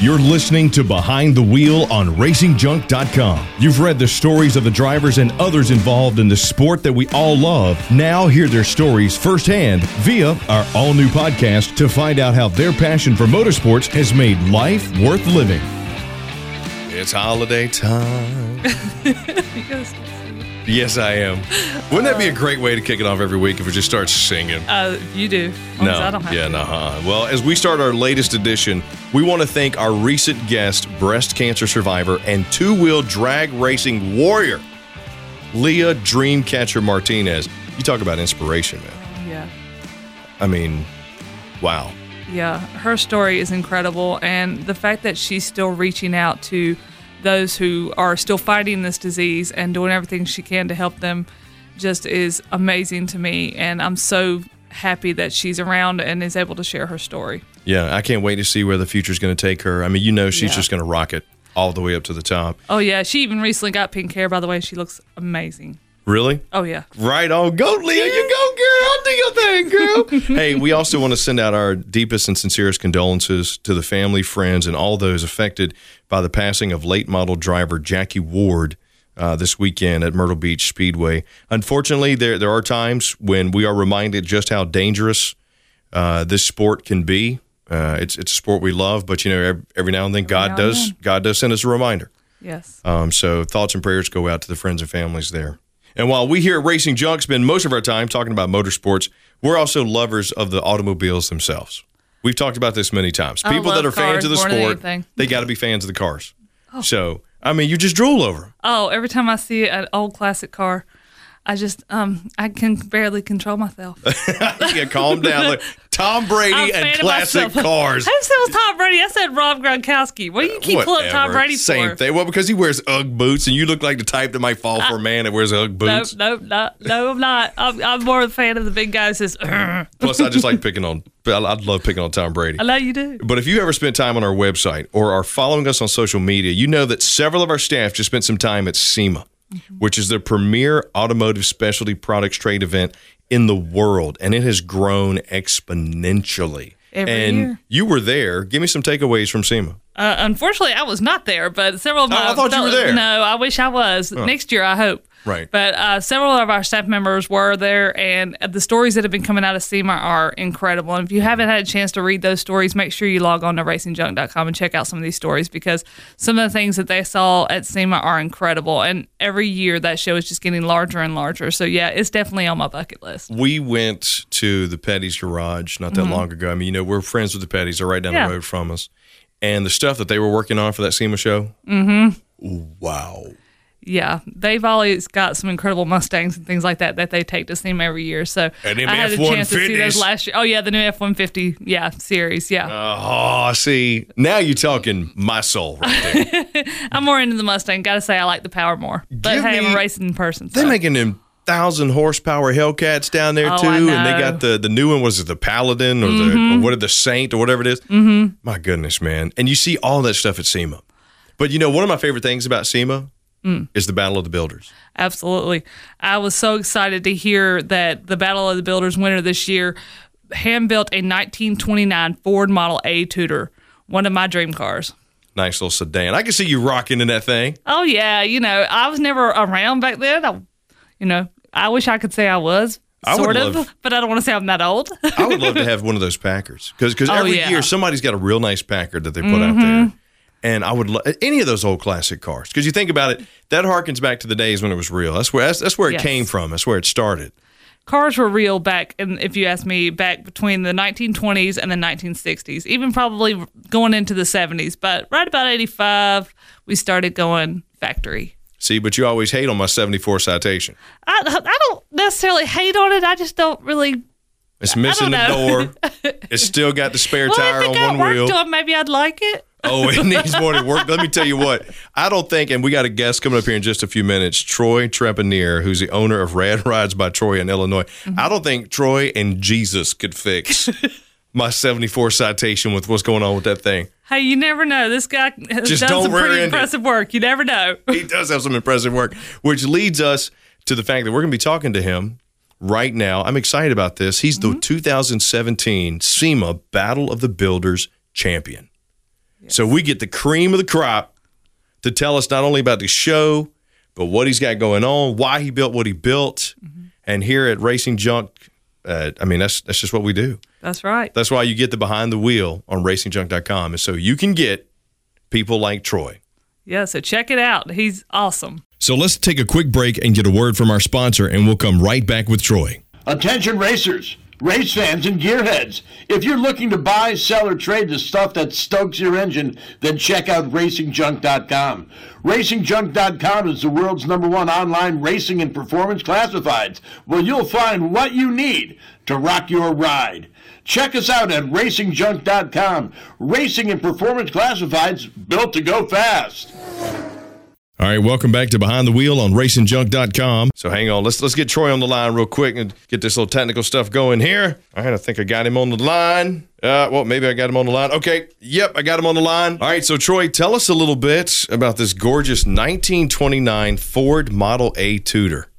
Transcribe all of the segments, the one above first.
You're listening to Behind the Wheel on RacingJunk.com. You've read the stories of the drivers and others involved in the sport that we all love. Now hear their stories firsthand via our all new podcast to find out how their passion for motorsports has made life worth living. It's holiday time. yes, I am. Wouldn't that be a great way to kick it off every week if we just start singing? Uh, you do. As I don't have yeah, to. no. uh Well, as we start our latest edition, we want to thank our recent guest, breast cancer survivor and two-wheel drag racing warrior, Leah Dreamcatcher Martinez. You talk about inspiration, man. Yeah. I mean, wow. Yeah, her story is incredible, and the fact that she's still reaching out to those who are still fighting this disease and doing everything she can to help them just is amazing to me. And I'm so happy that she's around and is able to share her story. Yeah, I can't wait to see where the future's going to take her. I mean, you know, she's Yeah. just going to rock it all the way up to the top. Oh, yeah, she even recently got pink hair, by the way. She looks amazing. Really? Oh, yeah. Right on. Go, Leah. You go, girl. Do your thing, girl. hey, we also want to send out our deepest and sincerest condolences to the family, friends, and all those affected by the passing of late model driver Jackie Ward uh, this weekend at Myrtle Beach Speedway. Unfortunately, there, there are times when we are reminded just how dangerous uh, this sport can be. Uh, it's, it's a sport we love, but you know, every, every now and then God does then. God does send us a reminder. Yes. Um, so thoughts and prayers go out to the friends and families there. And while we here at Racing Junk spend most of our time talking about motorsports, we're also lovers of the automobiles themselves. We've talked about this many times. I People that are fans of the sport, they got to be fans of the cars. Oh. So, I mean, you just drool over 'em. Oh, every time I see an old classic car, I just, um, I can barely control myself. you calm down. Look, Tom Brady and classic cars. I it was Tom Brady. I said Rob Gronkowski. What do you keep pulling up Tom Whatever. Brady Same for? thing. Well, because he wears UGG boots, and you look like the type that might fall for a man that wears UGG No, boots. no, no, no, I'm not. I'm, I'm more of a fan of the big guy who says. Plus, I just like picking on. I I'd love picking on Tom Brady. I know you do. But if you ever spent time on our website or are following us on social media, you know that several of our staff just spent some time at SEMA, Mm-hmm. which is the premier automotive specialty products trade event in the world, and it has grown exponentially. Every and year. you were there. Give me some takeaways from SEMA. Uh, unfortunately, I was not there, but several of Oh, my I thought you were there. No, I wish I was. Next year, I hope. Right. But uh, several of our staff members were there, and the stories that have been coming out of SEMA are incredible. And if you haven't had a chance to read those stories, make sure you log on to racingjunk.com and check out some of these stories because some of the things that they saw at SEMA are incredible. And every year, that show is just getting larger and larger. So, yeah, it's definitely on my bucket list. We went to the Petty's garage not that long ago. I mean, you know, we're friends with the Petty's. They're right down Mm-hmm. Yeah. the road from us. And the stuff that they were working on for that SEMA show, mm-hmm. wow. Yeah, they've always got some incredible Mustangs and things like that that they take to SEMA every year. So I had a chance to see F-150s. those last year. Oh yeah, the new F one fifty yeah series. Yeah, Oh, see, now you're talking my soul right there. I'm more into the Mustang. Got to say, I like the power more. But Give hey, I'm a racing person. They're so. making them thousand horsepower Hellcats down there Oh, too, and they. Mm-hmm. got the the new one. Was it the Paladin or the or what? The Saint or whatever it is? Mm-hmm. My goodness, man! And you see all that stuff at SEMA. But you know, one of my favorite things about SEMA Mm. is the Battle of the Builders. Absolutely. I was so excited to hear that the Battle of the Builders winner this year hand built a 1929 Ford Model A Tudor, one of my dream cars. Nice little sedan. I can see you rocking in that thing. Oh yeah, you know, I was never around back then. I, you know, I wish I could say I was. I would Sort of, love- but I don't want to say I'm that old. I would love to have one of those Packards because Oh, every yeah. Mm-hmm. year somebody's got a real nice Packard that they put out there. And I would lo- any of those old classic cars because you think about it, that harkens back to the days when it was real. That's where that's, that's where it Yes. came from. That's where it started. Cars were real back, and if you ask me, back between the 1920s and the 1960s, even probably going into the 70s. But right about 85, we started going factory. See, but you always hate on my '74 citation. I, I don't necessarily hate on it. I just don't really. It's missing the door. It's still got the spare Well, tire on one wheel. it, maybe I'd like it. Oh, it needs more to work. Let me tell you what. I don't think, and we got a guest coming up here in just a few minutes, Troy Trepanier, who's the owner of Rad Rides by Troy in Illinois. Mm-hmm. I don't think Troy and Jesus could fix my 74 citation with what's going on with that thing. Hey, you never know. This guy has Just done some pretty end it. impressive work. You never know. He does have some impressive work, which leads us to the fact that we're going to be talking to him right now. I'm excited about this. He's Mm-hmm. the 2017 SEMA Battle of the Builders champion. So we get the cream of the crop to tell us not only about the show, but what he's got going on, why he built what he built. And here at Racing Junk, uh, I mean, that's, that's just what we do. That's right. That's why you get the behind the wheel on racingjunk.com. is so you can get people like Troy. Yeah, so check it out. He's awesome. So let's take a quick break and get a word from our sponsor, and we'll come right back with Troy. Attention racers, race fans, and gearheads. If you're looking to buy, sell, or trade the stuff that stokes your engine, then check out racingjunk.com. Racingjunk.com is the world's number one online racing and performance classifieds, where you'll find what you need to rock your ride. Check us out at racingjunk.com. Racing and performance classifieds built to go fast. All right, welcome back to Behind the Wheel on racingjunk.com. So hang on, let's let's get Troy on the line real quick and get this little technical stuff going here. All right, I think I got him on the line. Uh, well, maybe I got him on the line. Okay, yep, I got him on the line. All right, so Troy, tell us a little bit about this gorgeous 1929 Ford Model A Tudor.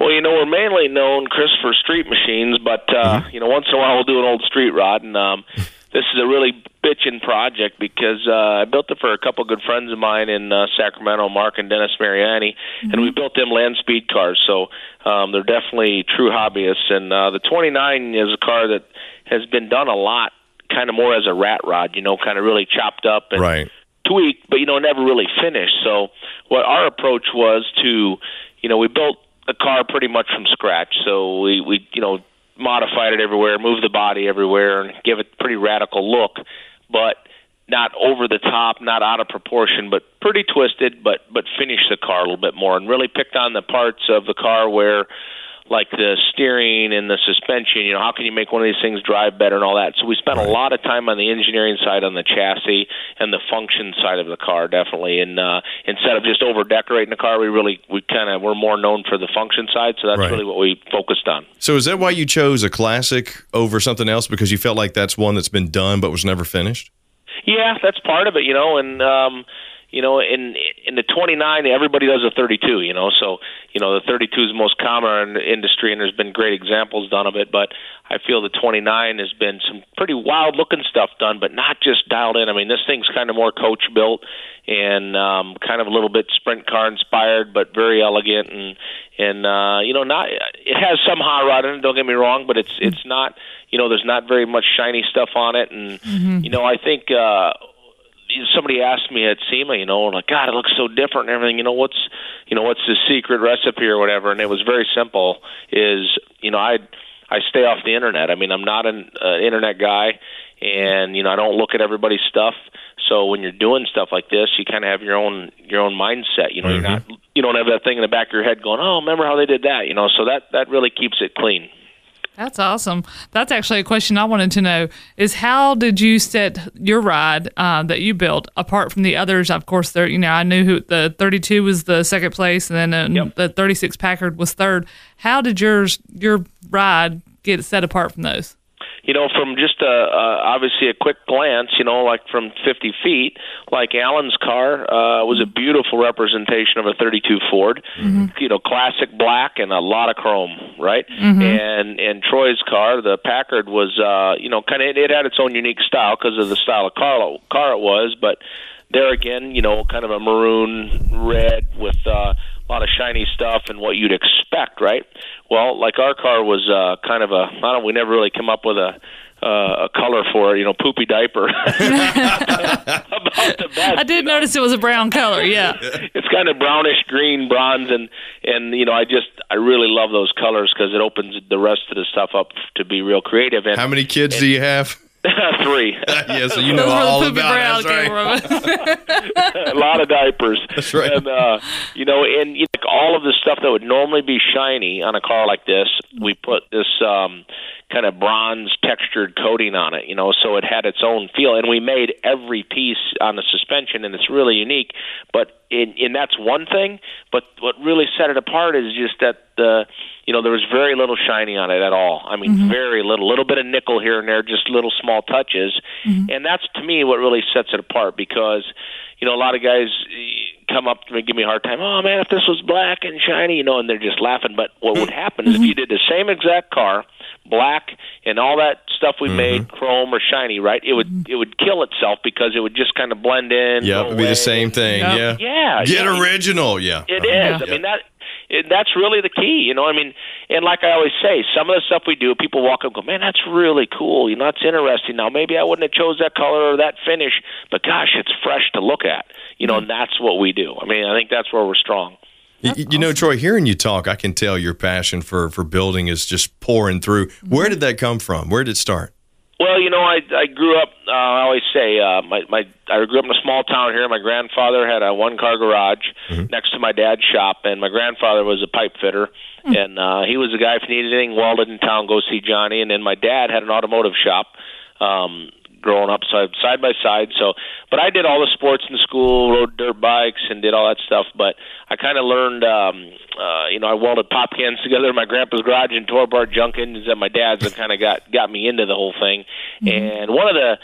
Well, you know, we're mainly known, Chris, for street machines, but uh, you know, once in a while we'll do an old street rod, and um, this is a really bitchin' project because uh, I built it for a couple good friends of mine in uh, Sacramento, Mark and Dennis Mariani, and we built them land speed cars. So um, they're definitely true hobbyists. And uh, the 29 is a car that has been done a lot, kind of more as a rat rod, you know, kind of really chopped up and Right. tweaked, but you know, never really finished. So what our approach was to, you know, we built the car pretty much from scratch. So we we you know modified it everywhere, moved the body everywhere, and give it a pretty radical look, but not over the top, not out of proportion, but pretty twisted, but but finished the car a little bit more, and really picked on the parts of the car where like the steering and the suspension, you know, how can you make one of these things drive better and all that. So we spent a lot of time on the engineering side on the chassis and the function side of the car definitely. And uh instead of just over decorating the car, we really we kind of we're more known for the function side, so that's Right. really what we focused on. So is that why you chose a classic over something else because you felt like that's one that's been done but was never finished? Yeah, that's part of it, you know, and um you know, in in the 29, everybody does a 32, you know. So, you know, the 32 is the most common in the industry, and there's been great examples done of it. But I feel the 29 has been some pretty wild looking stuff done, but not just dialed in. I mean, this thing's kind of more coach built and um, kind of a little bit sprint car inspired, but very elegant and and uh, you know, not it has some hot rod in it. Don't get me wrong, but it's it's not. You know, there's not very much shiny stuff on it, and you know, I think. uh somebody asked me at SEMA, you know, like God, it looks so different and everything. You know, what's you know, what's the secret recipe or whatever? And it was very simple. Is you know, I I stay off the internet. I mean, I'm not an uh, internet guy, and you know, I don't look at everybody's stuff. So when you're doing stuff like this, you kind of have your own your own mindset. You know, you're not you don't have that thing in the back of your head going, oh, remember how they did that? You know, so that that really keeps it clean. That's awesome. That's actually a question I wanted to know is how did you set your ride uh, that you built apart from the others? Of course, there, you know, I knew who the 32 was the second place and then uh, Yep. the 36 Packard was third. How did yours, your ride get set apart from those? You know, from just a, a obviously a quick glance, you know, like from 50 feet, like Alan's car uh, was a beautiful representation of a 32 Ford, you know, classic black and a lot of chrome, right? And and Troy's car, the Packard, was uh, you know, kind of it had its own unique style because of the style of car car it was, but there again, you know, kind of a maroon red with uh, a lot of shiny stuff and what you'd expect, right? Well, like our car was uh, kind of a I don't we never really come up with a uh, a color for it, you know, poopy diaper. About the best, I did notice it was a brown color. Yeah. it's kind of brownish green bronze and and you know I just I really love those colors because it opens the rest of the stuff up to be real creative and How many kids do you have? three yeah, so you know Those all were the poopy about brown it. Right. a lot of diapers. That's right. And uh, you know, and you know, like all of the stuff that would normally be shiny on a car like this, we put this um, kind of bronze textured coating on it. You know, so it had its own feel, and we made every piece on the suspension, and it's really unique. But in, and that's one thing. But what really set it apart is just that the you know there was very little shiny on it at all. I mean, mm-hmm. very little, little bit of nickel here and there, just little small touches, mm-hmm. and that's to me what really sets it apart because you know, a lot of guys come up to me and give me a hard time. Oh man, if this was black and shiny, you know, and they're just laughing. But what would mm-hmm. happen is if you did the same exact car, black and all that stuff we made chrome or shiny, right? It would it would kill itself because it would just kind of blend in. Yeah, it'd be the same thing. Yep. Yeah. Yeah, Get yeah. original. Yeah. It Uh-huh. is. I mean that. It, that's really the key, you know. I mean, and like I always say, some of the stuff we do, people walk up and go, "Man, that's really cool." You know, that's interesting. Now, maybe I wouldn't have chose that color or that finish, but gosh, it's fresh to look at. You know, and that's what we do. I mean, I think that's where we're strong. You, know, Troy, hearing you talk, I can tell your passion for for building is just pouring through. Where did that come from? Where did it start? Well, you know, I I grew up. Uh, I always say uh, my my I grew up in a small town here. My grandfather had a one car garage next to my dad's shop, and my grandfather was a pipe fitter, and uh, he was the guy if you needed anything welded in town, go see Johnny. And then my dad had an automotive shop. Um, growing up side side by side so but I did all the sports in school rode dirt bikes and did all that stuff but I kind of learned um uh you know I welded pop cans together in my grandpa's garage and tore apart junk engines at my dad's that kind of got got me into the whole thing and one of the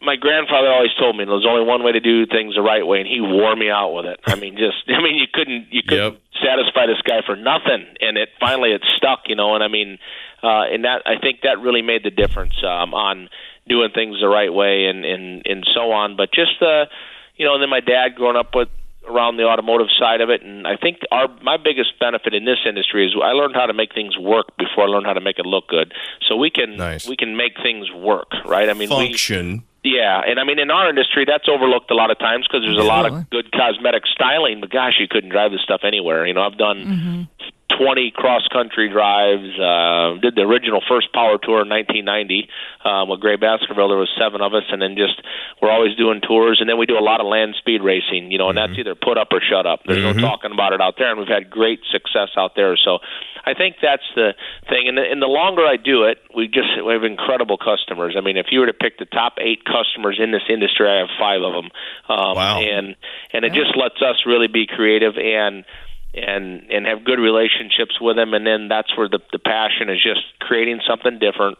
my grandfather always told me there's only one way to do things the right way, and he wore me out with it. I mean, just I mean, you couldn't you couldn't Yep. satisfy this guy for nothing, and it finally it stuck, you know. And I mean, uh, and that I think that really made the difference um, on doing things the right way and and and so on. But just uh, you know, and then my dad growing up with around the automotive side of it and I think our my biggest benefit in this industry is I learned how to make things work before I learned how to make it look good. So we can Nice. we can make things work, right? I mean, we Function. yeah, and I mean in our industry that's overlooked a lot of times because there's a lot of good cosmetic styling, but gosh, you couldn't drive this stuff anywhere. You know, I've done 20 cross country drives. Uh, did the original first power tour in 1990 um, with Gray Baskerville. There was seven of us, and then just we're always doing tours, and then we do a lot of land speed racing. You know, and that's either put up or shut up. There's no talking about it out there, and we've had great success out there. So. I think that's the thing, and the, and the longer I do it, we just we have incredible customers. I mean, if you were to pick the top eight customers in this industry, I have five of them. Um, Wow. And and it just lets us really be creative and and and have good relationships with them and then that's where the the passion is just creating something different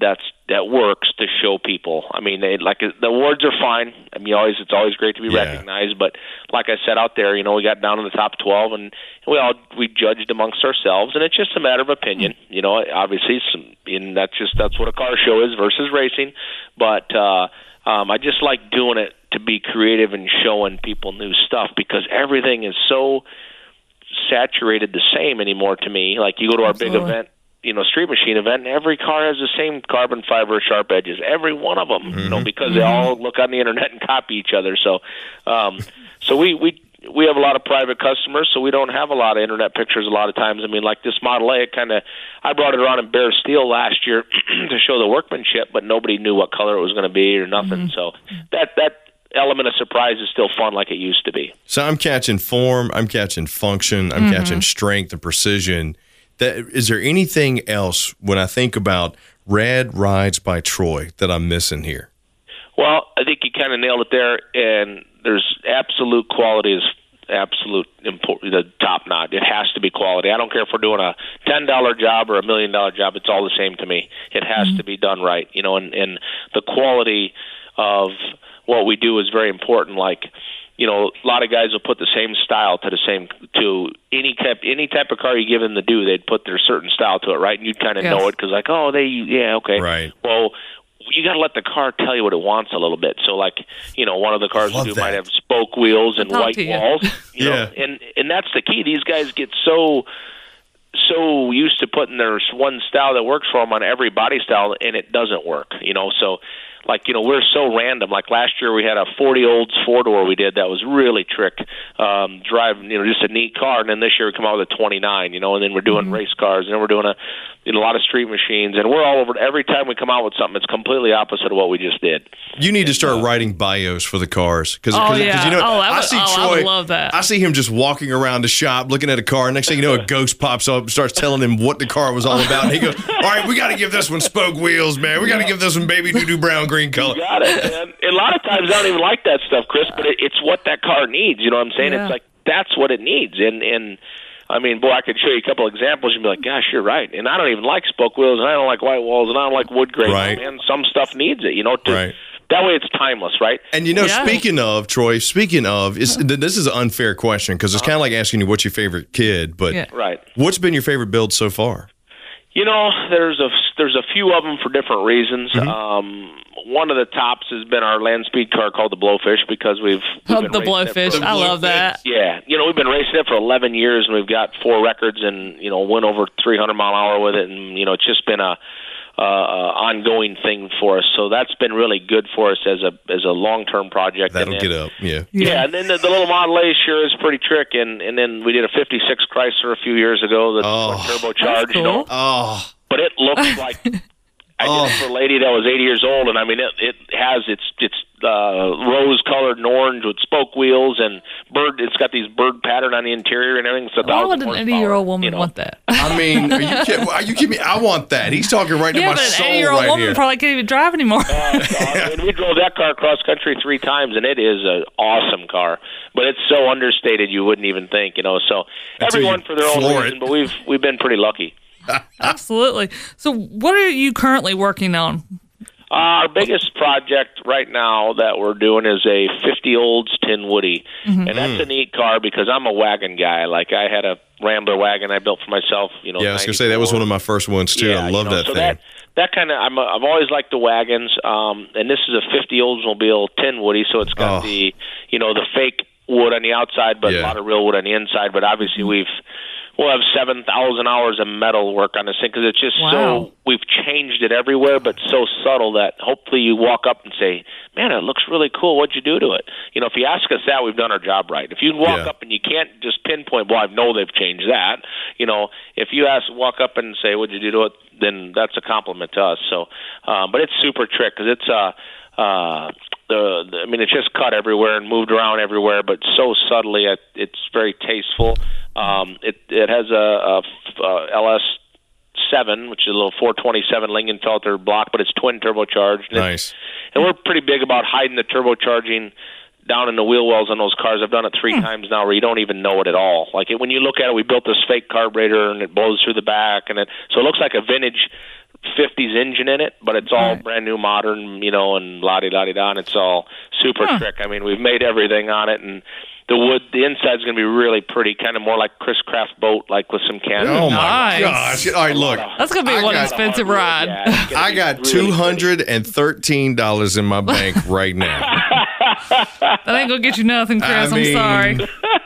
that's that works to show people. I mean, they, like the awards are fine. I mean, always it's always great to be Yeah. recognized, but like I said out there, you know, we got down in the top 12 and we all we judged amongst ourselves and it's just a matter of opinion. You know, obviously some and that's just that's what a car show is versus racing, but uh um I just like doing it to be creative and showing people new stuff because everything is so saturated the same anymore to me. Like you go to our big event, you know, street machine event, and every car has the same carbon fiber sharp edges. Every one of them, you know, mm-hmm. because they mm-hmm. all look on the internet and copy each other. So, um, so we we we have a lot of private customers, so we don't have a lot of internet pictures. A lot of times, I mean, like this Model A, it kind of I brought it around in bare steel last year to show the workmanship, but nobody knew what color it was going to be or nothing. Mm-hmm. So that that element of surprise is still fun like it used to be. So I'm catching form, I'm catching function, I'm mm-hmm. catching strength and precision. That is there anything else when I think about Rad Rides by Troy that I'm missing here? Well, I think you kind of nailed it there, and there's absolute quality is absolute important, the top notch. It has to be quality. I don't care if we're doing a ten dollar job or a million dollar job. It's all the same to me. It has mm-hmm. to be done right, you know, and and the quality of what we do is very important. Like you know, a lot of guys will put the same style to the same to any type any type of car you give them to do. They'd put their certain style to it, right? And you'd kind of Yes. know it because like, oh, they yeah, okay, Right. Well, you got to let the car tell you what it wants a little bit. So, like, you know, one of the cars we do that. might have spoke wheels and white you. walls. You know, Yeah. and and that's the key. These guys get so so used to putting their one style that works for them on every body style, and it doesn't work. You know, so like you know we're so random. Like last year we had a 40 olds four door we did that was really trick um, driving. You know, just a neat car, and then this year we come out with a 29. You know, and then we're doing race cars, and then we're doing a you know, a lot of street machines, and we're all over. Every time we come out with something, it's completely opposite of what we just did. You need to start writing bios for the cars because Oh, yeah. you know Oh, I would- see oh, I Troy. would love that. I see him just walking around the shop looking at a car. Next thing you know, a ghost pops up, and starts telling him what the car was all about. And he goes, "All right, we got to give this one spoke wheels, man. We got to give this one baby doo doo brown green color." got it. And a lot of times I don't even like that stuff, Chris, but it, it's what that car needs. You know what I'm saying? Yeah. It's like that's what it needs. And and I mean, boy, I could show you a couple examples. You'd be like, "Gosh, you're right." And I don't even like spoke wheels, and I don't like white walls, and I don't like wood grain. Right. Man, some stuff needs it. You know, to, Right. that way it's timeless, right? And you know, Yeah. speaking of Troy, speaking of, is this is an unfair question because it's uh-huh. kind of like asking you what's your favorite kid, but Yeah. Right. what's been your favorite build so far? You know, there's a there's a few of them for different reasons. Mm-hmm. Um, one of the tops has been our land speed car called the Blowfish because we've, we've been the blowfish. for- I love that. Yeah, you know we've been racing it for 11 years and we've got four records and you know went over 300 mile an hour with it and you know it's just been a uh, uh, ongoing thing for us. So that's been really good for us as a as a long term project. That'll And get up. Yeah. yeah, and then the, the little Model A sure is pretty trick, and and then we did a '56 Chrysler a few years ago that's Oh. turbocharged, That's you know. Oh, but it looks like I Oh. did it for a lady that was 80 years old, and I mean it it has its its uh, rose colored and orange with spoke wheels and bird. It's got these bird pattern on the interior and everything. So a Why would an 80 year old woman you know. want that? I mean, are you kidding, are you kidding me? I want that. He's talking right to yeah, my but an soul 80 year old right woman here. probably can't even drive anymore. Uh, I mean, we drove that car cross country three times, and it is an awesome car. But it's so understated, you wouldn't even think, you know. So Until everyone for their own reason, it. but we've we've been pretty lucky. Absolutely. So, what are you currently working on? Uh, our biggest project right now that we're doing is a 50 Olds Tin Woody, Mm-hmm. and that's a neat car because I'm a wagon guy. Like I had a Rambler wagon I built for myself. You know, yeah, I was gonna say that was one of my first ones too. I you love know, that so thing. That, that kind of I'm a, I've always liked the wagons, um, and this is a 50 Oldsmobile Tin Woody, so it's got Oh. the you know the fake wood on the outside, but a lot of real wood on the inside. But obviously we've we'll have seven thousand hours of metal work on this thing because it's just Wow. so we've changed it everywhere, but so subtle that hopefully you walk up and say, "Man, it looks really cool. What'd you do to it?" You know, if you ask us that, we've done our job right. If you walk Yeah. up and you can't just pinpoint, "Well, I know they've changed that," you know, if you ask, walk up and say, "What'd you do to it?" then that's a compliment to us. So, um, but it's super trick because it's uh uh the, the I mean it's just cut everywhere and moved around everywhere, but so subtly it, it's very tasteful. Um, it it has a, a, uh LS seven, which is a little 427 Lingenfelter block, but it's twin turbocharged. And nice. and we're pretty big about hiding the turbocharging down in the wheel wells on those cars. I've done it three times now, where you don't even know it at all. Like it, when you look at it, we built this fake carburetor, and it blows through the back, and it so it looks like a vintage. 50s engine in it, but it's all Right. brand new, modern, you know, and la di da di da, and it's all super Huh. trick. I mean, we've made everything on it, and the wood, the inside's going to be really pretty, kind of more like Chris Craft boat, like with some cans. Oh my Nice. gosh! All right, look. That's going to be I one got- expensive ride. Yeah, I got really two pretty. hundred and thirteen dollars in my bank right now. That ain't going to get you nothing, Chris. I I'm mean, sorry.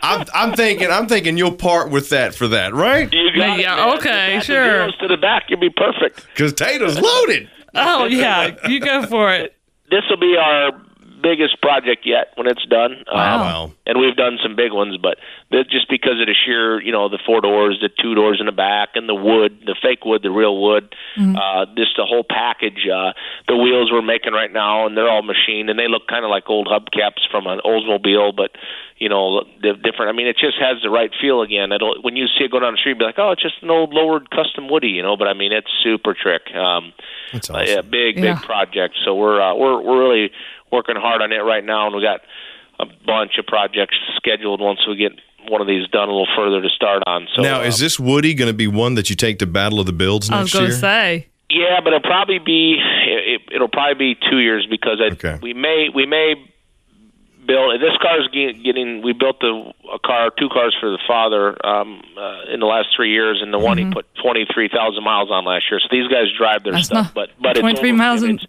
I'm, I'm thinking, I'm thinking you'll part with that for that, right? You got Yeah, it, okay, Just add sure. to the back, you'll be perfect. Because Tato's loaded. Oh, yeah. You go for it. This will be our biggest project yet when it's done. Wow. Wow. and we've done some big ones, but just because of the sheer, you know, the four doors, the two doors in the back, and the wood, the fake wood, the real wood, uh, just the whole package. Uh, the wheels we're making right now, and they're all machined, and they look kind of like old hubcaps from an Oldsmobile, but you know, they're different. I mean, it just has the right feel again. It'll when you see it go down the street, be like, oh, it's just an old lowered custom Woody, you know. But I mean, it's super trick. Um, That's uh, yeah, big, big Yeah. project. So we're uh, we're we're really working hard on it right now, and we got a bunch of projects scheduled once we get one of these done a little further to start on. So now, uh, is this Woody going to be one that you take to Battle of the Builds I next was going year? to say. yeah, but it'll probably be it, it'll probably be two years because I, Okay. we may we may build this car is getting we built the a car two cars for the father um, uh, in the last three years, and the one he put twenty three thousand miles on last year. So these guys drive their That's stuff, not, but but 23 over- miles and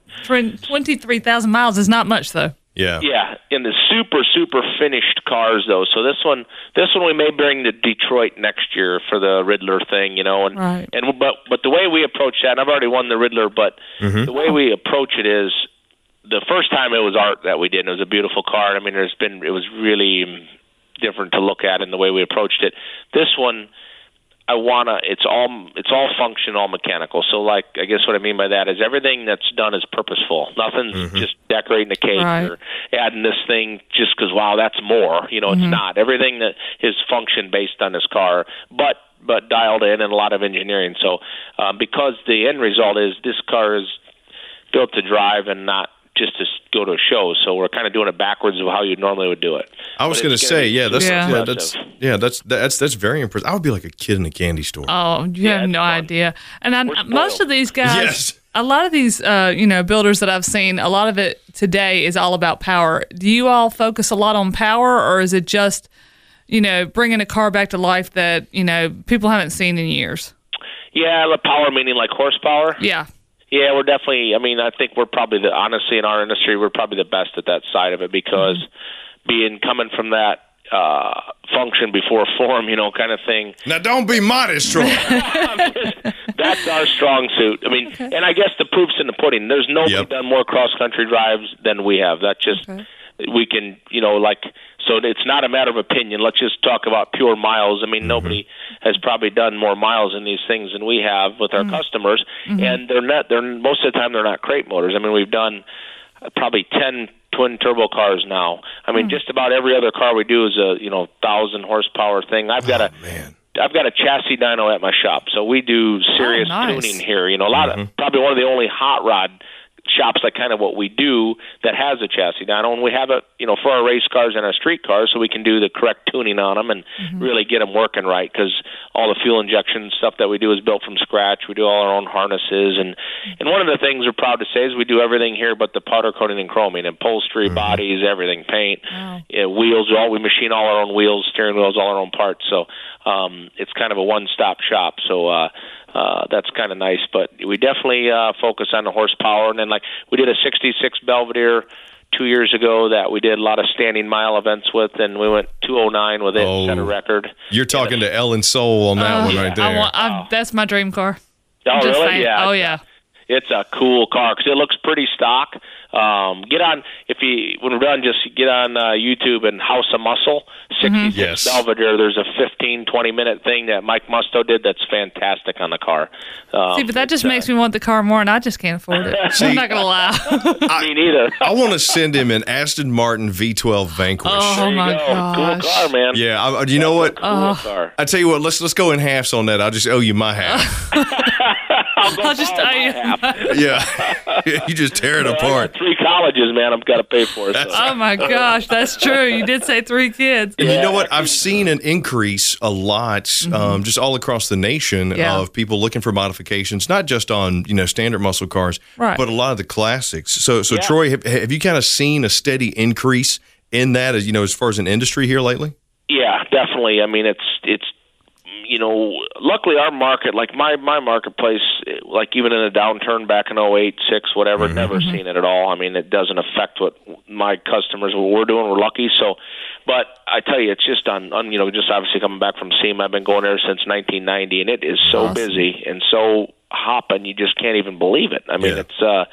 23,000 miles is not much, though. Yeah. Yeah, in the super super finished cars though. So this one, this one we may bring to Detroit next year for the Ridler thing, you know. And Right. and but but the way we approach that, and I've already won the Ridler, but the way we approach it is the first time it was art that we did. And it was a beautiful car. I mean, there's been it was really different to look at in the way we approached it. This one. I wanna. It's all. It's all function, all mechanical. So, like, I guess what I mean by that is everything that's done is purposeful. Nothing's just decorating the cake Right. or adding this thing just because wow, that's more. You know, it's not. Everything that is function based on this car, but but dialed in and a lot of engineering. So, uh, because the end result is this car is built to drive and not just to go to a show. So we're kind of doing it backwards of how you normally would do it. I was going to say, yeah, that's Yeah. yeah, that's yeah, that's that's that's very impressive. I would be like a kid in a candy store. Oh, you Yeah, have no fun. idea. And I, most of these guys, Yes. a lot of these, uh, you know, builders that I've seen, a lot of it today is all about power. Do you all focus a lot on power, or is it just, you know, bringing a car back to life that you know people haven't seen in years? Yeah, the power meaning like horsepower. Yeah. Yeah, we're definitely. I mean, I think we're probably the honestly in our industry, we're probably the best at that side of it because Mm-hmm. being coming from that uh function before form, you know, kind of thing. Now, don't be modest, Troy. That's our strong suit. I mean, and I guess the proof's in the pudding. There's nobody Yep. done more cross country drives than we have. That just Okay. we can, you know, like so it's not a matter of opinion. Let's just talk about pure miles. I Mm-hmm. mean, nobody has probably done more miles in these things than we have with our mm. customers, mm-hmm. and they're not. They're most of the time they're not crate motors. I mean, we've done probably ten twin turbo cars now. I mean, mm. just about every other car we do is a you know thousand horsepower thing. I've got a oh, man. I've got a chassis dyno at my shop, so we do serious Oh, nice. tuning here. You know, a lot of mm-hmm. probably one of the only hot rod shops like kind of what we do that has a chassis dyno, and we have it, you know, for our race cars and our street cars, so we can do the correct tuning on them and really get them working right. Because all the fuel injection stuff that we do is built from scratch. We do all our own harnesses, and and one of the things we're proud to say is we do everything here, but the powder coating and chroming, upholstery, bodies, everything, paint, Wow. yeah, wheels. All we machine all our own wheels, steering wheels, all our own parts. So um, it's kind of a one-stop shop. So uh, uh, that's kind of nice. But we definitely uh, focus on the horsepower. And then like we did a '66 Belvedere two years ago that we did a lot of standing mile events with, and we went 209 with it, Oh. set a record. You're talking to Ellen Soul on that one right there. I want, I, that's my dream car. Oh, really? saying. Yeah. Oh, yeah. it's a cool car because it looks pretty stock. Um, get on if you when we're done, just get on uh, YouTube and House of Muscle '66 Yes. Belvedere. There's a 15, 20 minute thing that Mike Musto did that's fantastic on the car. Um, See, but that just makes me want the car more, and I just can't afford it. I'm not gonna lie. I, me neither. I want to send him an Aston Martin V12 Vanquish. Oh my go. gosh. Cool car, man. Yeah, I, you know what? Cool car. I tell you what, let's let's go in halves on that. I'll just owe you my half. I'll, go I'll just borrow tell you. half. yeah, you just tear it I got apart. three colleges, man. I've got to pay for. So. Oh my gosh, that's true. You did say three kids. And you know what? I've seen an increase a lot, um, just all across the nation, Mm-hmm. Yeah. of people looking for modifications, not just on you know standard muscle cars, Right. but a lot of the classics. So, so Yeah. Troy, have, have you kind of seen a steady increase in that, as you know, as far as an industry here lately? Yeah, definitely. I mean, it's it's you know, luckily our market, like my my marketplace, like even in a downturn back in '08, six, whatever, never seen it at all. I mean, it doesn't affect what my customers, what we're doing. We're lucky. So, but I tell you, it's just on, on you know, just obviously coming back from SEMA. I've been going there since 1990, and it is so Awesome. busy and so hopping, you just can't even believe it. I mean, Yeah. it's uh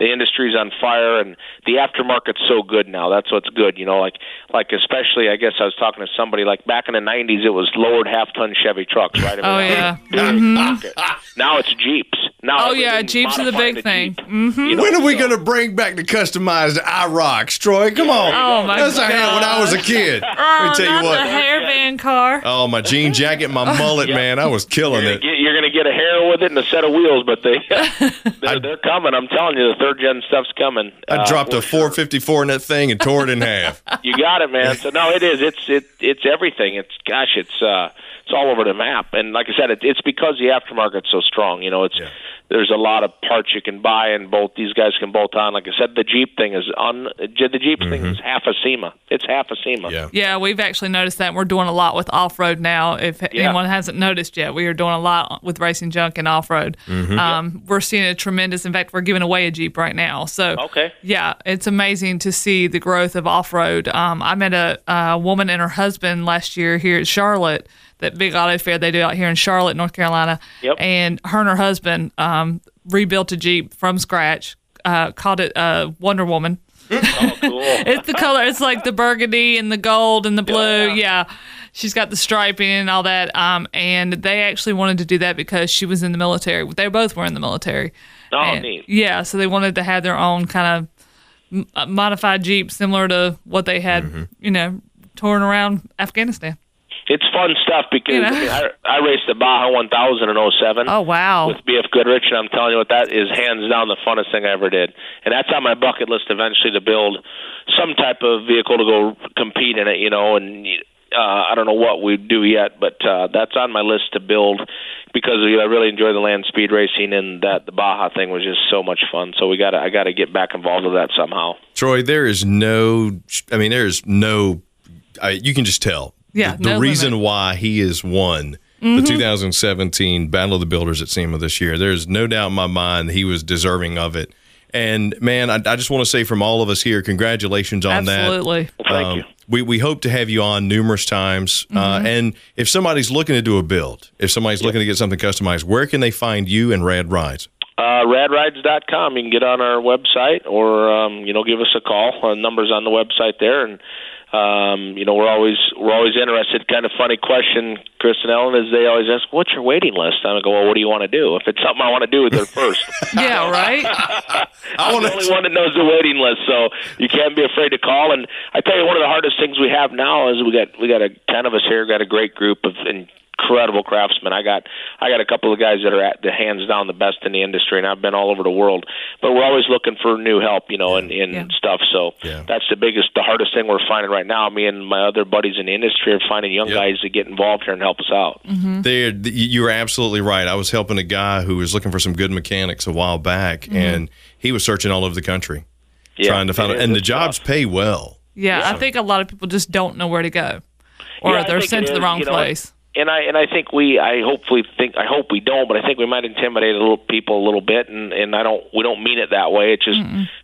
the industry's on fire and the aftermarket's so good now. That's what's good, you know, like like especially I guess I was talking to somebody like back in the 90s it was lowered half ton Chevy trucks, right? Oh, yeah. was big pocket. Now it's Jeeps. Now Oh, yeah, Jeeps are the big thing. Jeep. Mm-hmm. You know, When are we so- going to bring back the customized IROCs, Troy? Come on. Oh, my That's I had when I was a kid. Let me Oh, tell not you the what. hairband car. Oh, my jean jacket, my mullet, man, I was killing You're it. get, you're gonna get a hair with it and a set of wheels, but they they're, they're coming. I'm telling you, the third gen stuff's coming. I Uh, dropped a for sure. 454 in that thing and tore it in half. You got it, man. So no, it is. It's it it's everything. It's gosh, it's uh it's all over the map. And like I said, it, it's because the aftermarket's so strong. You know, it's Yeah. There's a lot of parts you can buy, and both these guys can bolt on. Like I said, the Jeep thing is on. The Jeep thing is half a SEMA. It's half a SEMA. Mm-hmm. Yeah. Yeah, we've actually noticed that. We're doing a lot with off road now. If Yeah. anyone hasn't noticed yet, we are doing a lot with racing junk and off road. Mm-hmm. Um, we're seeing a tremendous. In fact, we're giving away a Jeep right now. So Okay. yeah, it's amazing to see the growth of off road. Um, I met a, a woman and her husband last year here at Charlotte. That big auto fair they do out here in Charlotte, North Carolina. Yep. And her and her husband um, rebuilt a Jeep from scratch. Uh, called it uh, Wonder Woman. Oh, cool. It's the color. It's like the burgundy and the gold and the blue. Yeah. Yeah. She's got the striping and all that. Um, and they actually wanted to do that because she was in the military. They both were in the military. Oh, And- neat. Yeah. So they wanted to have their own kind of uh, modified Jeep similar to what they had, Mm-hmm. you know, touring around Afghanistan. It's fun stuff because You know? I, mean, I, I raced the Baja 1000 in 07. Oh, wow. with BF Goodrich, and I'm telling you what, that is hands down the funnest thing I ever did. And that's on my bucket list eventually to build some type of vehicle to go compete in it, you know. And uh, I don't know what we'd do yet, but uh, that's on my list to build because I really enjoy the land speed racing, and that the Baja thing was just so much fun. So we got to I got to get back involved with that somehow. Troy, there is no, I mean, there is no, I, you can just tell. Yeah, The, the no reason limit. why he is one the 2017 Battle of the Builders at SEMA this year. There's no doubt in my mind he was deserving of it. And man, I, I just want to say from all of us here, congratulations on that. Absolutely. Thank Um, you. We, we hope to have you on numerous times. Uh, and if somebody's looking to do a build, if somebody's looking to get something customized, where can they find you and Rad Rides? Uh, radrides.com. You can get on our website or um, you know give us a call. Our numbers on the website there, and um, you know we're always we're always interested. Kind of funny question, Chris and Ellen, is they always ask, "What's your waiting list?" And I go, "Well, what do you want to do? If it's something I want to do, they're first. Yeah, right? I I'm the only one that knows the waiting list, so you can't be afraid to call. And I tell you, one of the hardest things we have now is we got we got a ten of us here, got a great group of incredible craftsmen. I got I got a couple of guys that are at the hands down the best in the industry, and I've been all over the world. But we're always looking for new help, you know, and and Yeah. stuff. So Yeah. that's the biggest, the hardest thing we're finding right now. Me and my other buddies in the industry are finding young Yep. guys to get involved here and help us out. Mm-hmm. There, th- you were absolutely right. I was helping a guy who was looking for some good mechanics a while back, mm-hmm. and he was searching all over the country Yeah, trying to find it it. is. And the jobs tough. pay well. Yeah, I think a lot of people just don't know where to go, or Yeah, they're sent it to the wrong you know, place. And I and I think we I hopefully think I hope we don't, but I think we might intimidate a little people a little bit, and and I don't we don't mean it that way. It's just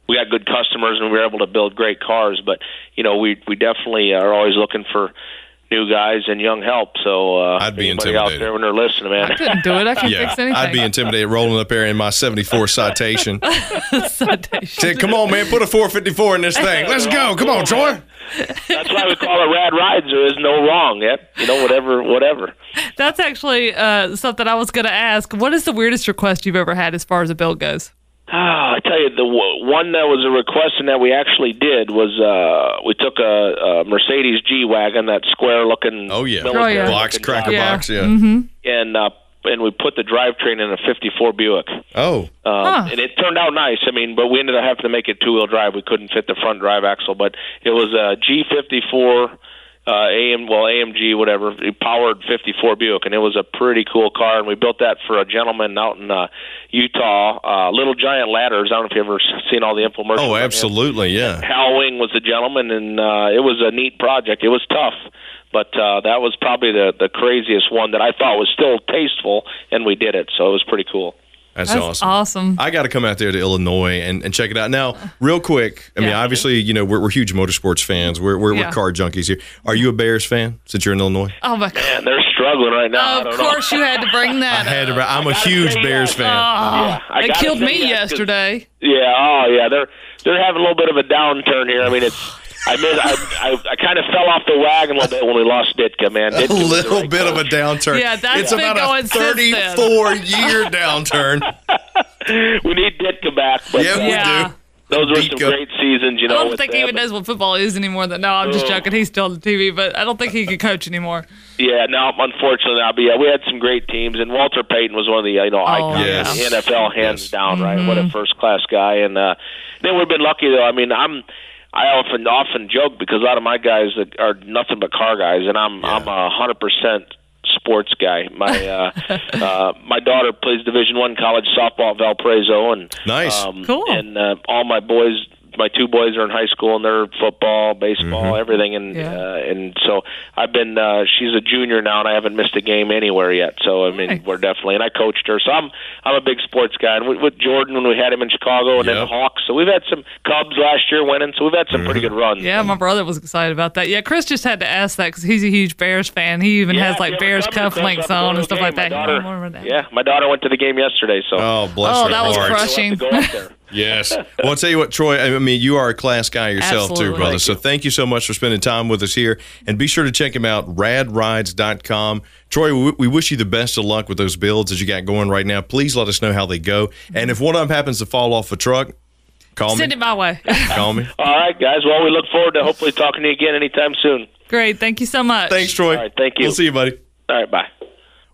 we got good customers and we're able to build great cars, but you know we we definitely are always looking for new guys and young help. So uh, I'd be anybody out intimidated. there when they're listening, man. I couldn't do it. I can't Yeah, fix anything. I'd be intimidated rolling up there in my 74 citation. Citation. Said, come on, man, put a 454 in this thing. Let's go. Come on, Troy. That's why we call it rad rides. There is no wrong. Yep, you know whatever whatever. That's actually uh, something I was going to ask. What is the weirdest request you've ever had as far as a bill goes? Ah, I tell you, the w- one that was a request and that we actually did was uh, we took a, a Mercedes G wagon, that square looking. Oh, yeah. Oh, yeah. Box, cracker Yeah. box, yeah. And uh, and we put the drivetrain in a '54 Buick. Oh, Um, Huh. And it turned out nice. I mean, but we ended up having to make it two wheel drive. We couldn't fit the front drive axle, but it was a G54 uh, AM, well AMG, whatever, powered 54 Buick, and it was a pretty cool car. And we built that for a gentleman out in uh, Utah, uh, Little Giant Ladders. I don't know if you've ever seen all the infomercials. oh, absolutely, yeah. Hal Wing was the gentleman, and uh, it was a neat project. It was tough, but uh, that was probably the the craziest one that I thought was still tasteful, and we did it, so it was pretty cool. That's, That's awesome. awesome. I got to come out there to Illinois and, and check it out. Now, real quick, I mean, obviously, you know, we're, we're huge motorsports fans. We're, we're, Yeah. we're car junkies here. Are you a Bears fan since you're in Illinois? Oh my god! And they're struggling right now. I Of don't course, you had to bring I that. had up. to, I'm a huge Bears that. fan. Oh, I they killed me that 'cause- yesterday. Yeah, oh yeah, they're they're having a little bit of a downturn here. I mean, it's. I mean, I I, I kind of fell off the wagon a little bit when we lost Ditka, man. a Ditka was the little right bit call. of a downturn. Yeah, that's it's been about going a 34 year downturn. We need Ditka back, but Yeah, we Yeah. do. those were some great seasons. You know. I know, don't with think he even knows what football is anymore. That no, I'm just Oh. joking. He's still on the TV, but I don't think he can coach anymore. Yeah, no, unfortunately, I'll be. Yeah, we had some great teams, and Walter Payton was one of the you know icons Yes. in the NFL, hands Yes. down. Right, what a first class guy, and uh, then we've been lucky though. I mean, I'm. I often often joke because a lot of my guys are nothing but car guys, and I'm I'm a hundred percent sports guy. My uh, uh, my daughter plays Division One college softball at Valparaiso, and Nice. um, Cool. And uh, all my boys, my two boys are in high school, and they're football, baseball, Mm-hmm. everything. And Yeah. uh, and so I've been. Uh, she's a junior now, and I haven't missed a game anywhere yet. So I mean, Nice. we're definitely. And I coached her, so I'm I'm a big sports guy. And with, with Jordan, when we had him in Chicago, and then Yep. the Hawks, so we've had some Cubs last year winning. So we've had some pretty Mm-hmm. good runs. Yeah, my brother was excited about that. Yeah, Chris just had to ask that because he's a huge Bears fan. He even Yeah, has like if Bears you ever cufflinks on and stuff a like that. My daughter- don't remember that. Yeah, my daughter went to the game yesterday. So Oh, bless Oh, her that was heart. crushing. We'll have to go up there. Yes. Well, I'll tell you what, Troy, I mean, you are a class guy yourself, Absolutely. too, brother. Thank so thank you so much for spending time with us here. And be sure to check him out, radrides.com. Troy, we, we wish you the best of luck with those builds that you got going right now. Please let us know how they go. And if one of them happens to fall off a truck, call Send me. it my way. Call me. All right, guys. Well, we look forward to hopefully talking to you again anytime soon. Great. Thank you so much. Thanks, Troy. All right, thank you. We'll see you, buddy. All right, bye.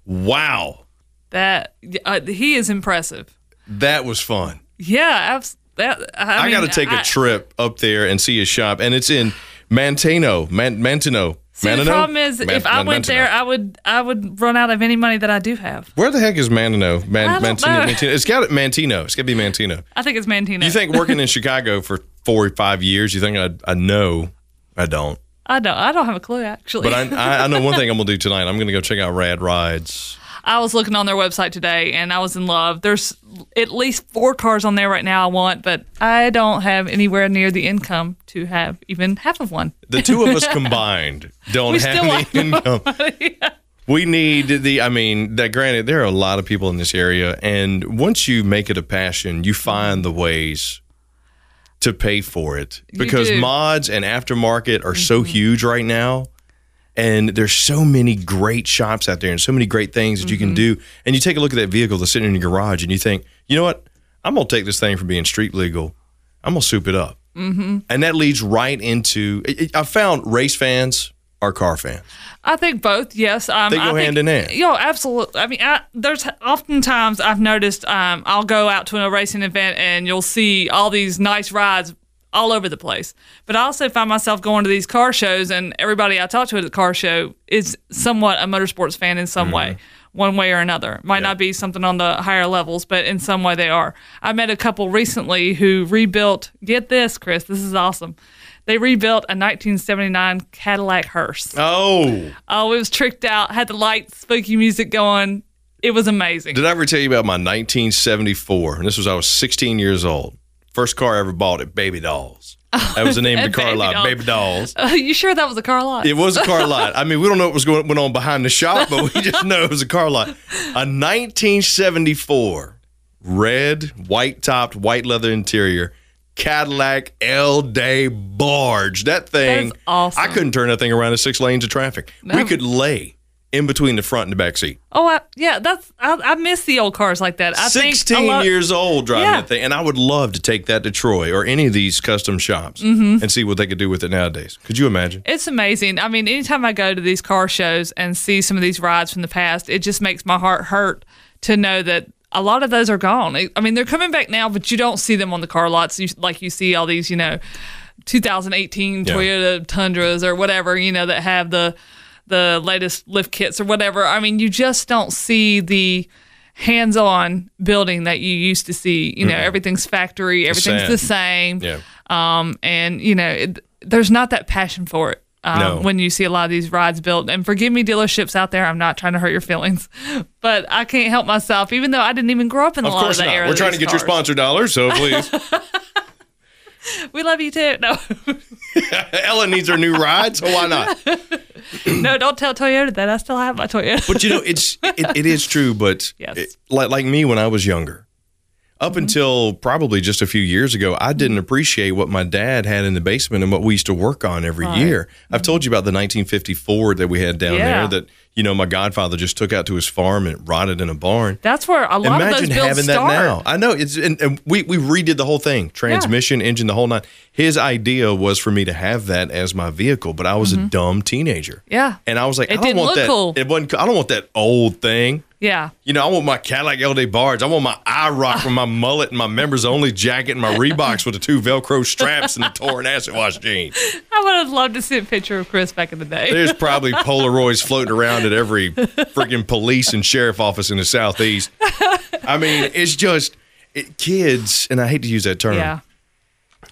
Wow. That uh, he is impressive. That was fun. Yeah, abs- that, I, I, mean, got to take a I- trip up there and see his shop, and it's in Manteno, Man- Manteno. See, the problem is, Man- if I Man- went there, I would I would run out of any money that I do have. Where the heck is Manteno? Man, I don't Mantino, know. Mantino. It's got Mantino. It's got to be Mantino. I think it's Mantino. You think working in Chicago for four or five years, you think I I know? I don't. I don't. I don't have a clue actually. But I, I, I know one thing I'm gonna do tonight. I'm gonna go check out Rad Rides. I was looking on their website today and I was in love. There's at least four cars on there right now I want, but I don't have anywhere near the income to have even half of one. The two of us combined don't We have still the income. We need the. I mean, that granted, there are a lot of people in this area, and once you make it a passion, you find the ways to pay for it because. Mm-hmm. mods and aftermarket are so huge right now. And there's so many great shops out there and so many great things that you Mm-hmm. can do. And you take a look at that vehicle that's sitting in your garage and you think, you know what? I'm going to take this thing from being street legal. I'm going to soup it up. Mm-hmm. And that leads right into, I- I found race fans are car fans. I think both. Yes, um, They go I think, hand in hand. Yo, absolutely. I mean, I, there's oftentimes I've noticed um, I'll go out to a racing event and you'll see all these nice rides all over the place. But I also find myself going to these car shows, and everybody I talk to at the car show is somewhat a motorsports fan in some way. Mm-hmm. One way or another. Might not be something on the higher levels, but in some way they are. I met a couple recently who rebuilt, get this, Chris, this is awesome. They rebuilt a 1979 Cadillac hearse. Oh, Oh, it was tricked out, had the light, spooky music going. It was amazing. did I ever tell you about my 1974? And this was I was 16 years old. First car I ever bought at Baby Dolls. That was the name of the car Baby lot, Dolls. Baby Dolls. Uh, you sure that was a car lot? It was a car lot. I mean, we don't know what was going went on behind the shop, but we just know it was a car lot. A 1974 red, white topped, white leather interior Cadillac L Day barge. That thing, awesome. I couldn't turn that thing around in six lanes of traffic. We could lay in between the front and the back seat. Oh, I, yeah. That's I, I miss the old cars like that. I 16 lot- years old driving Yeah. that thing. And I would love to take that to Troy or any of these custom shops Mm-hmm. and see what they could do with it nowadays. Could you imagine? It's amazing. I mean, anytime I go to these car shows and see some of these rides from the past, it just makes my heart hurt to know that a lot of those are gone. I mean, they're coming back now, but you don't see them on the car lots you, like you see all these, you know, 2018 Yeah. Toyota Tundras or whatever, you know, that have the the latest lift kits or whatever. I mean, you just don't see the hands-on building that you used to see. You know, everything's factory, everything's sad. the same. Yeah. Um, and you know, it, there's not that passion for it. Um, No. When you see a lot of these rides built, and forgive me, dealerships out there, I'm not trying to hurt your feelings, but I can't help myself, even though I didn't even grow up in a Of lot course of the not. era. We're trying to get your sponsor dollars, so please. We love you too. No, Ellen needs her new ride, so why not? no, don't tell Toyota that. I still have my Toyota. But you know, it's it, it is true. But Yes. it- like like me when I was younger, up until probably just a few years ago, I didn't appreciate what my dad had in the basement and what we used to work on every year. I've told you about the 1950 Ford that we had down Yeah. there that you know my godfather just took out to his farm and rotted in a barn. That's where a lot of Imagine those builds having start. that now. I know it's and, and we we redid the whole thing, transmission, engine, the whole nine. His idea was for me to have that as my vehicle, but I was a dumb teenager. Mm-hmm. Yeah. and I was like, It I don't want that. cool. It wasn't. I don't want that old thing. Yeah. You know, I want my Cadillac LD Barge. I want my eye rock with my mullet and my members only jacket and my Reeboks with the two Velcro straps and the torn acid wash jeans. I would have loved to see a picture of Chris back in the day. There's probably Polaroids floating around at every freaking police and sheriff office in the southeast. I mean, it's just it, kids, and I hate to use that term. yeah.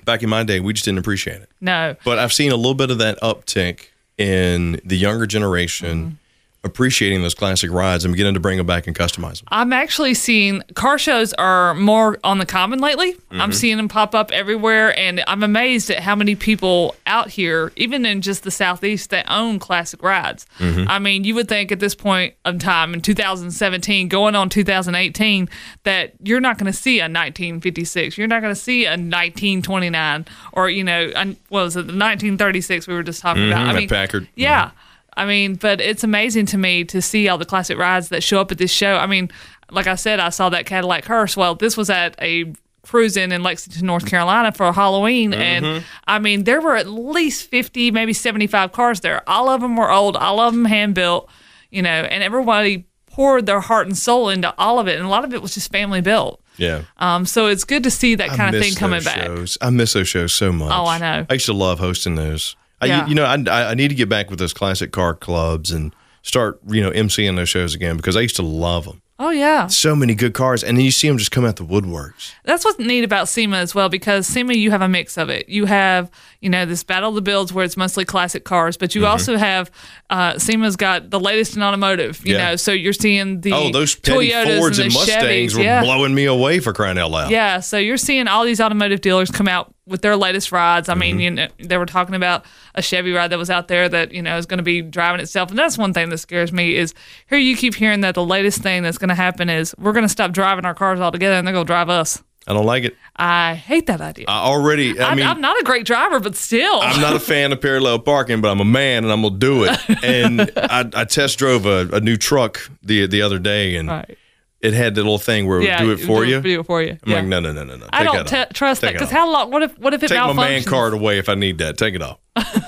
Back in my day, we just didn't appreciate it. No. But I've seen a little bit of that uptick in the younger generation Mm-hmm. Appreciating those classic rides and beginning to bring them back and customize them. I'm actually seeing car shows are more on the common lately. Mm-hmm. I'm seeing them pop up everywhere, and I'm amazed at how many people out here, even in just the southeast, that own classic rides. Mm-hmm. I mean, you would think at this point of time in 2017, going on 2018, that you're not going to see a 1956, you're not going to see a 1929, or you know, an- what was it, the 1936 we were just talking about? I mean, Packard. yeah. I mean, but it's amazing to me to see all the classic rides that show up at this show. I mean, like I said, I saw that Cadillac hearse. Well, this was at a cruise in in Lexington, North Carolina for Halloween. And I mean, there were at least 50, maybe 75 cars there. All of them were old, all of them hand built, you know, and everybody poured their heart and soul into all of it. And a lot of it was just family built. Yeah. Um, so it's good to see that kind of thing coming those back. Shows. I miss those shows so much. Oh, I know. I used to love hosting those. I, Yeah. you know, I, I need to get back with those classic car clubs and start, you know, emceeing those shows again because I used to love them. Oh yeah. So many good cars, and then you see them just come out the woodworks. That's what's neat about SEMA as well, because SEMA you have a mix of it. You have, you know, this Battle of the Builds where it's mostly classic cars, but Mm-hmm. you also have uh, SEMA's got the latest in automotive. You Yeah. know, so you're seeing the Oh, those petty Toyotas Fords and, and Mustangs Chevys. were yeah. blowing me away for crying out loud. Yeah, so you're seeing all these automotive dealers come out with their latest rides. I mean, Mm-hmm. you know, they were talking about a Chevy ride that was out there that you know is going to be driving itself, and that's one thing that scares me is here you keep hearing that the latest thing that's going to happen is we're going to stop driving our cars altogether, and they're going to drive us. I don't like it. I hate that idea. I already. I I mean, I'm not a great driver, but still. I'm not a fan of parallel parking, but I'm a man and I'm gonna do it. And I, I test drove a, a new truck the the other day, and Right. It had the little thing where it yeah, would do it for you. Yeah, do it for you. I'm yeah. like, no, no, no, no, no. I Take don't that t- trust that Take because how long? What if what if it Take my man card away if I need that. Take it off.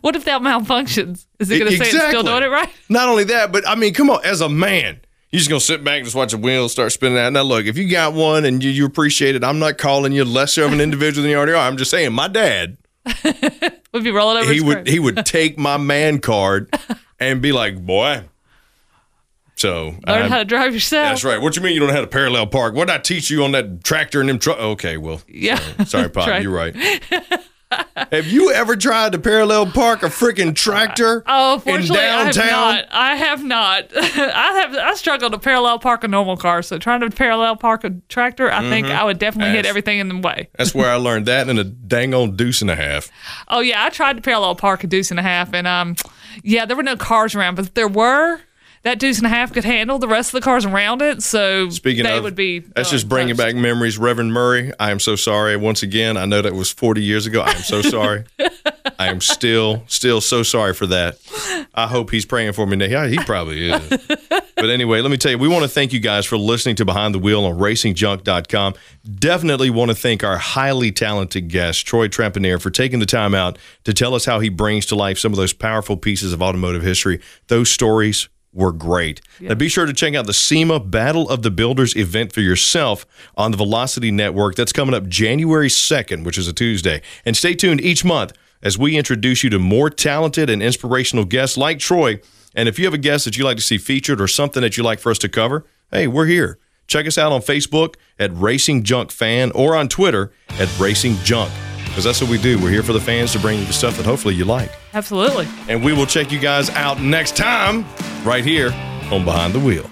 What if that malfunctions? Is it going to say it's still doing it right? Not only that, but I mean, come on, as a man, You're just gonna sit back and just watch the wheels start spinning out. Now, look, if you got one and you, you appreciate it, I'm not calling you lesser of an individual than you already are. I'm just saying, my dad, Would be rolling over. he would he would take my man card and be like, boy. So learn I- how to drive yourself. that's right. What you mean you don't know how to parallel park? What did I teach you on that tractor and them truck? Okay, well, Yeah. sorry, Pop, Right. you're right. Have you ever tried to parallel park a freaking tractor Oh, in fortunately, I have not. I have not. I have. I struggle to parallel park a normal car. So trying to parallel park a tractor, I think I would definitely hit everything in the way. That's where I learned that in a dang old deuce and a half. Oh yeah, I tried to parallel park a deuce and a half, and um, yeah, there were no cars around, but there were. That deuce and a half could handle the rest of the cars around it, so Speaking they of, would be. that's uh, just bringing toast. back memories. Reverend Murray, I am so sorry. Once again, I know that was 40 years ago. I am so sorry. I am still, still so sorry for that. I hope he's praying for me now. Yeah, he probably is. but anyway, let me tell you, we want to thank you guys for listening to Behind the Wheel on racingjunk.com. Definitely want to thank our highly talented guest, Troy Trepanier, for taking the time out to tell us how he brings to life some of those powerful pieces of automotive history. Those stories were great. Now be sure to check out the SEMA Battle of the Builders event for yourself on the Velocity Network. That's coming up January 2nd, which is a Tuesday. And stay tuned each month as we introduce you to more talented and inspirational guests like Troy. And if you have a guest that you'd like to see featured or something that you'd like for us to cover, hey, we're here. Check us out on Facebook at Racing Junk Fan or on Twitter at Racing Junk. Because that's what we do. We're here for the fans to bring you the stuff that hopefully you like. Absolutely. And we will check you guys out next time right here on Behind the Wheel.